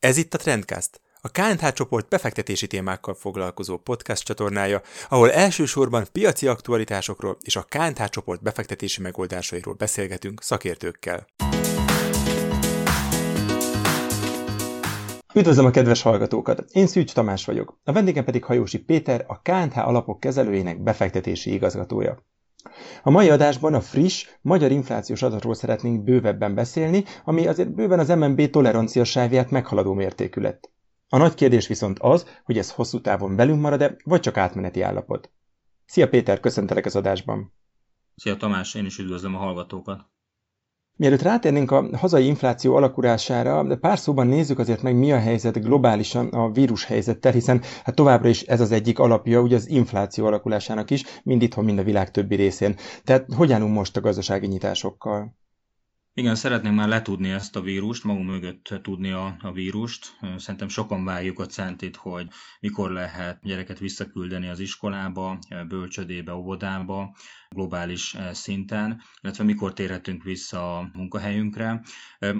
Ez itt a Trendcast, a KNH csoport befektetési témákkal foglalkozó podcast csatornája, ahol elsősorban piaci aktualitásokról és a KNH csoport befektetési megoldásairól beszélgetünk szakértőkkel. Üdvözlöm a kedves hallgatókat! Én Szűcs Tamás vagyok, a vendégem pedig Hajósi Péter, a KNH alapok kezelőjének befektetési igazgatója. A mai adásban a friss, magyar inflációs adatról szeretnénk bővebben beszélni, ami azért bőven az MNB tolerancia sávját meghaladó mértékű lett. A nagy kérdés viszont az, hogy ez hosszú távon velünk marad-e, vagy csak átmeneti állapot. Szia Péter, köszöntelek az adásban! Szia Tamás, én is üdvözlöm a hallgatókat! Mielőtt rátérnénk a hazai infláció alakulására, de pár szóban nézzük azért meg, mi a helyzet globálisan a vírus helyzettel, hiszen hát továbbra is ez az egyik alapja ugye az infláció alakulásának is, mind itthon, mind a világ többi részén. Tehát hogy állunk most a gazdasági nyitásokkal? Igen, szeretnénk már letudni ezt a vírust, magunk mögött tudni a, a vírust. Szerintem sokan várjuk a centit, hogy mikor lehet gyereket visszaküldeni az iskolába, bölcsödébe, óvodába, globális szinten, illetve mikor térhetünk vissza a munkahelyünkre.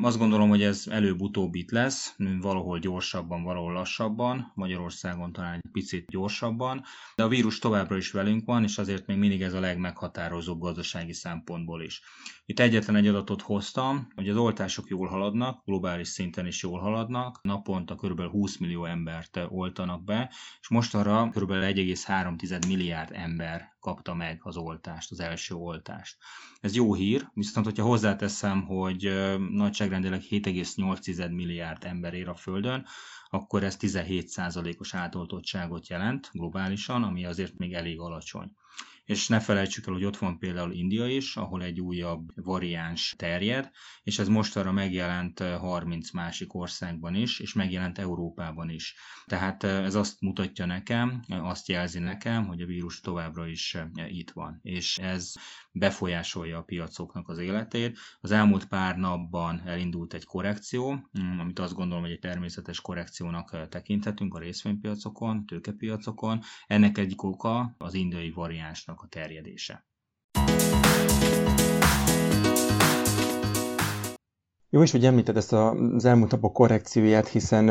Azt gondolom, hogy ez előbb-utóbb itt lesz, valahol gyorsabban, valahol lassabban, Magyarországon talán egy picit gyorsabban, de a vírus továbbra is velünk van, és azért még mindig ez a legmeghatározóbb gazdasági szempontból is. Itt egyetlen egy adatot hoztam, hogy az oltások jól haladnak, globális szinten is jól haladnak, naponta kb. 20 millió embert oltanak be, és mostanra kb. 1,3 milliárd ember kapta meg az oltást, az első oltást. Ez jó hír, viszont hogyha hozzáteszem, hogy nagyságrendileg 7,8 milliárd ember ér a Földön, akkor ez 17%-os átoltottságot jelent globálisan, ami azért még elég alacsony. És ne felejtsük el, hogy ott van például India is, ahol egy újabb variáns terjed, és ez mostanra megjelent 30 másik országban is, és megjelent Európában is. Tehát ez azt mutatja nekem, azt jelzi nekem, hogy a vírus továbbra is itt van. És ez befolyásolja a piacoknak az életét. Az elmúlt pár napban elindult egy korrekció, mm, amit azt gondolom, hogy egy természetes korrekciónak tekinthetünk a részvénypiacokon, tőkepiacokon. Ennek egyik oka az indiai variánsnak a terjedése. Jó is, hogy említed ezt az elmúlt napok korrekcióját, hiszen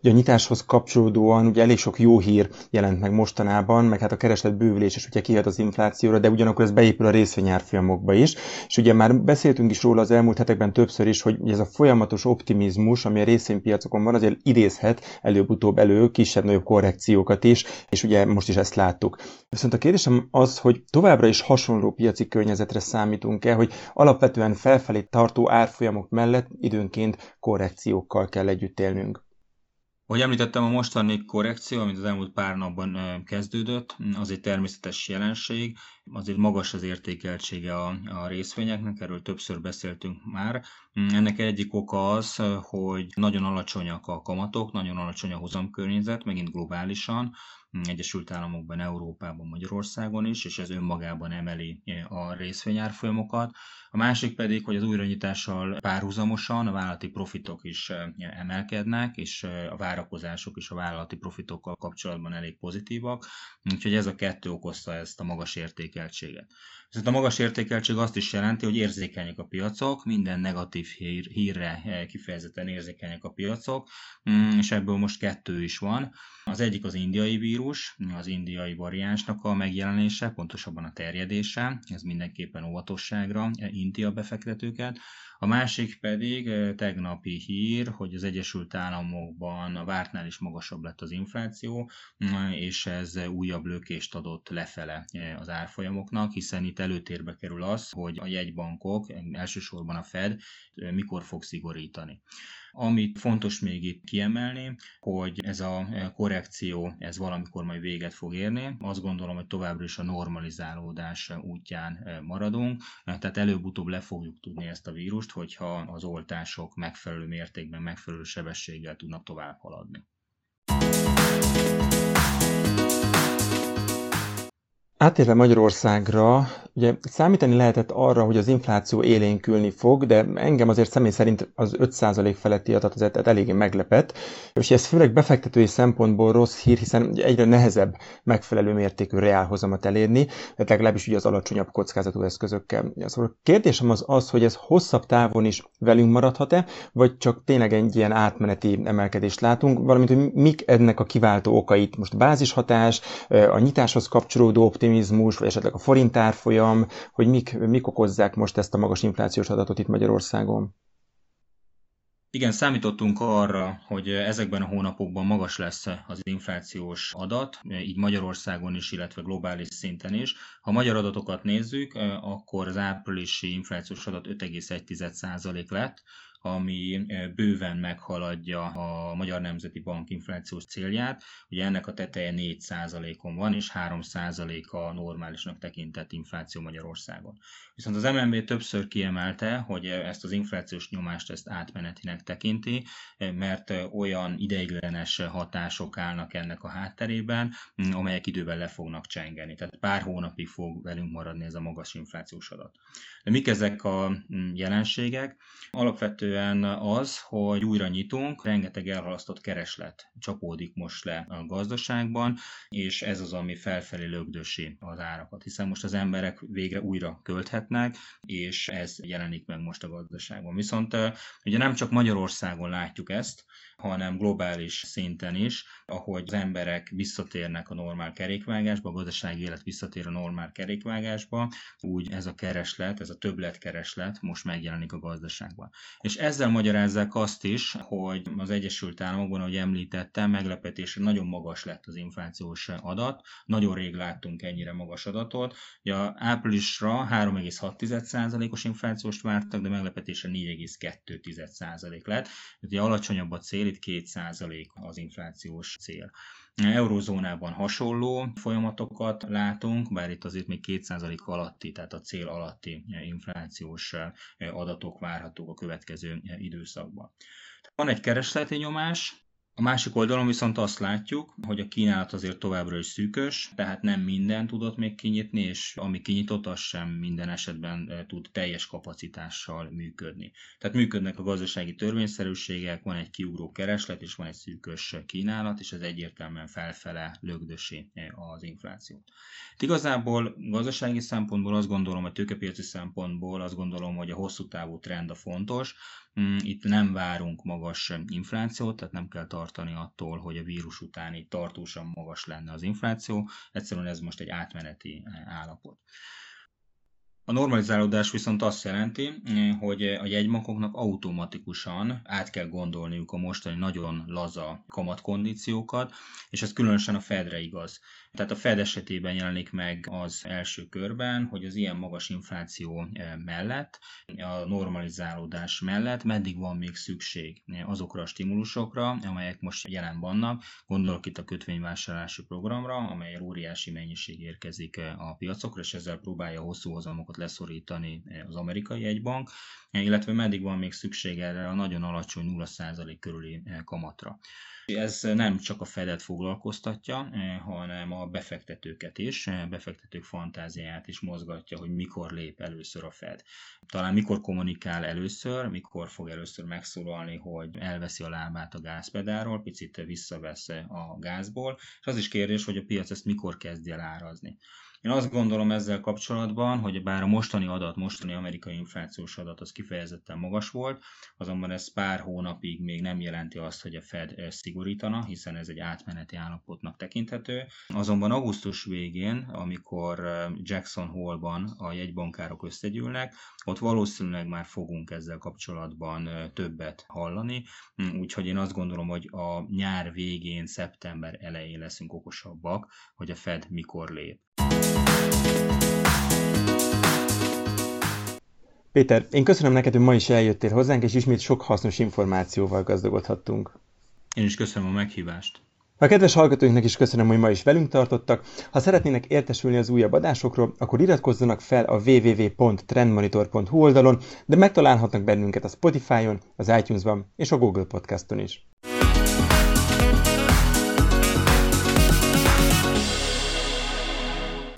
ugye a nyitáshoz kapcsolódóan ugye elég sok jó hír jelent meg mostanában, meg hát a kereslet bővülés is ugye kihat az inflációra, de ugyanakkor ez beépül a részvényárfolyamokba is. És ugye már beszéltünk is róla az elmúlt hetekben többször is, hogy ez a folyamatos optimizmus, ami a részvénypiacokon van, azért idézhet előbb-utóbb elő kisebb-nagyobb korrekciókat is, és ugye most is ezt láttuk. Viszont a kérdésem az, hogy továbbra is hasonló piaci környezetre számítunk-e, hogy alapvetően felfelé tartó árfolyamok mellett mellett időnként korrekciókkal kell együtt élnünk. Ahogy említettem, a mostani korrekció, amit az elmúlt pár napban kezdődött, az egy természetes jelenség, azért magas az értékeltsége a, a részvényeknek, erről többször beszéltünk már. Ennek egyik oka az, hogy nagyon alacsonyak a kamatok, nagyon alacsony a hozamkörnyezet, megint globálisan, Egyesült Államokban, Európában, Magyarországon is, és ez önmagában emeli a részvényárfolyamokat. A másik pedig, hogy az újranyitással párhuzamosan a vállalati profitok is emelkednek, és a várakozások is a vállalati profitokkal kapcsolatban elég pozitívak, úgyhogy ez a kettő okozta ezt a magas értékeltséget. Viszont a magas értékeltség azt is jelenti, hogy érzékenyek a piacok, minden negatív hír, hírre kifejezetten érzékenyek a piacok, mm, és ebből most kettő is van. Az egyik az indiai vírus, az indiai variánsnak a megjelenése, pontosabban a terjedése, ez mindenképpen óvatosságra inti a befektetőket. A másik pedig tegnapi hír, hogy az Egyesült Államokban a vártnál is magasabb lett az infláció, és ez újabb lökést adott lefele az árfolyamoknak, hiszen itt előtérbe kerül az, hogy a jegybankok, elsősorban a Fed mikor fog szigorítani. Amit fontos még itt kiemelni, hogy ez a korrekció, ez valamikor majd véget fog érni. Azt gondolom, hogy továbbra is a normalizálódás útján maradunk, tehát előbb-utóbb le fogjuk tudni ezt a vírust, hogyha az oltások megfelelő mértékben, megfelelő sebességgel tudnak tovább haladni. Átérve Magyarországra, ugye számítani lehetett arra, hogy az infláció élénkülni fog, de engem azért személy szerint az 5% feletti adat azért eléggé meglepett, és ez főleg befektetői szempontból rossz hír, hiszen egyre nehezebb megfelelő mértékű reálhozamat elérni, de legalábbis ugye az alacsonyabb kockázatú eszközökkel. Szóval a kérdésem az az, hogy ez hosszabb távon is velünk maradhat-e, vagy csak tényleg egy ilyen átmeneti emelkedést látunk, valamint hogy mik ennek a kiváltó okait, most bázishatás, a nyitáshoz kapcsolódó optimizmus, vagy esetleg a forint árfolyam, hogy mik, mik okozzák most ezt a magas inflációs adatot itt Magyarországon? Igen, számítottunk arra, hogy ezekben a hónapokban magas lesz az inflációs adat, így Magyarországon is, illetve globális szinten is. Ha magyar adatokat nézzük, akkor az áprilisi inflációs adat 5,1% lett, ami bőven meghaladja a Magyar Nemzeti Bank inflációs célját. Ugye ennek a teteje 4%-on van, és 3%-a normálisnak tekintett infláció Magyarországon. Viszont az MNB többször kiemelte, hogy ezt az inflációs nyomást ezt átmenetinek tekinti, mert olyan ideiglenes hatások állnak ennek a hátterében, amelyek időben le fognak csengeni. Tehát pár hónapig fog velünk maradni ez a magas inflációs adat. De mik ezek a jelenségek? Alapvetően alapvetően az, hogy újra nyitunk, rengeteg elhalasztott kereslet csapódik most le a gazdaságban, és ez az, ami felfelé lögdösi az árakat, hiszen most az emberek végre újra költhetnek, és ez jelenik meg most a gazdaságban. Viszont ugye nem csak Magyarországon látjuk ezt, hanem globális szinten is, ahogy az emberek visszatérnek a normál kerékvágásba, a gazdasági élet visszatér a normál kerékvágásba, úgy ez a kereslet, ez a többletkereslet most megjelenik a gazdaságban. És ezzel magyarázzák azt is, hogy az Egyesült Államokban, ahogy említettem, meglepetésre nagyon magas lett az inflációs adat, nagyon rég láttunk ennyire magas adatot. Ugye áprilisra 3,6%-os inflációst vártak, de meglepetésre 4,2% lett. Ugye alacsonyabb a cél, itt 2% az inflációs cél. Eurozónában hasonló folyamatokat látunk, bár itt azért még 2% alatti, tehát a cél alatti inflációs adatok várhatók a következő időszakban. Van egy keresleti nyomás, a másik oldalon viszont azt látjuk, hogy a kínálat azért továbbra is szűkös, tehát nem minden tudott még kinyitni, és ami kinyitott, az sem minden esetben eh, tud teljes kapacitással működni. Tehát működnek a gazdasági törvényszerűségek, van egy kiugró kereslet, és van egy szűkös kínálat, és ez egyértelműen felfele lögdösi eh, az inflációt. Itt igazából gazdasági szempontból azt gondolom, a tőkepiaci szempontból azt gondolom, hogy a hosszú távú trend a fontos, itt nem várunk magas inflációt, tehát nem kell tartani attól, hogy a vírus utáni tartósan magas lenne az infláció, egyszerűen ez most egy átmeneti állapot. A normalizálódás viszont azt jelenti, hogy a jegybankoknak automatikusan át kell gondolniuk a mostani nagyon laza kamatkondíciókat, és ez különösen a Fedre igaz. Tehát a Fed esetében jelenik meg az első körben, hogy az ilyen magas infláció eh, mellett, a normalizálódás mellett meddig van még szükség azokra a stimulusokra, amelyek most jelen vannak. Gondolok itt a kötvényvásárlási programra, amely óriási mennyiség érkezik eh, a piacokra, és ezzel próbálja hosszú hozamokat leszorítani eh, az amerikai egybank, illetve meddig van még szükség erre a nagyon alacsony 0% körüli kamatra. Ez nem csak a Fedet foglalkoztatja, eh, hanem a befektetőket is, eh, befektetők fantáziáját is mozgatja, hogy mikor lép először a Fed. Talán mikor kommunikál először, mikor fog először megszólalni, hogy elveszi a lábát a gázpedáról, picit visszavesz a gázból, és az is kérdés, hogy a piac ezt mikor kezdje el árazni. Én azt gondolom ezzel kapcsolatban, hogy bár a mostani adat, mostani amerikai inflációs adat az kifejezetten magas volt, azonban ez pár hónapig még nem jelenti azt, hogy a Fed szigorítana, hiszen ez egy átmeneti állapotnak tekinthető. Azonban augusztus végén, amikor Jackson Hole-ban a jegybankárok összegyűlnek, ott valószínűleg már fogunk ezzel kapcsolatban többet hallani, hm, úgyhogy én azt gondolom, hogy a nyár végén, szeptember elején leszünk okosabbak, hogy a Fed mikor lép. Péter, én köszönöm neked, hogy ma is eljöttél hozzánk, és ismét sok hasznos információval gazdagodhattunk. Én is köszönöm a meghívást. A kedves hallgatóinknak is köszönöm, hogy ma is velünk tartottak. Ha szeretnének értesülni az újabb adásokról, akkor iratkozzanak fel a www.trendmonitor.hu oldalon, de megtalálhatnak bennünket a Spotify-on, az iTunes-ban és a Google Podcaston is.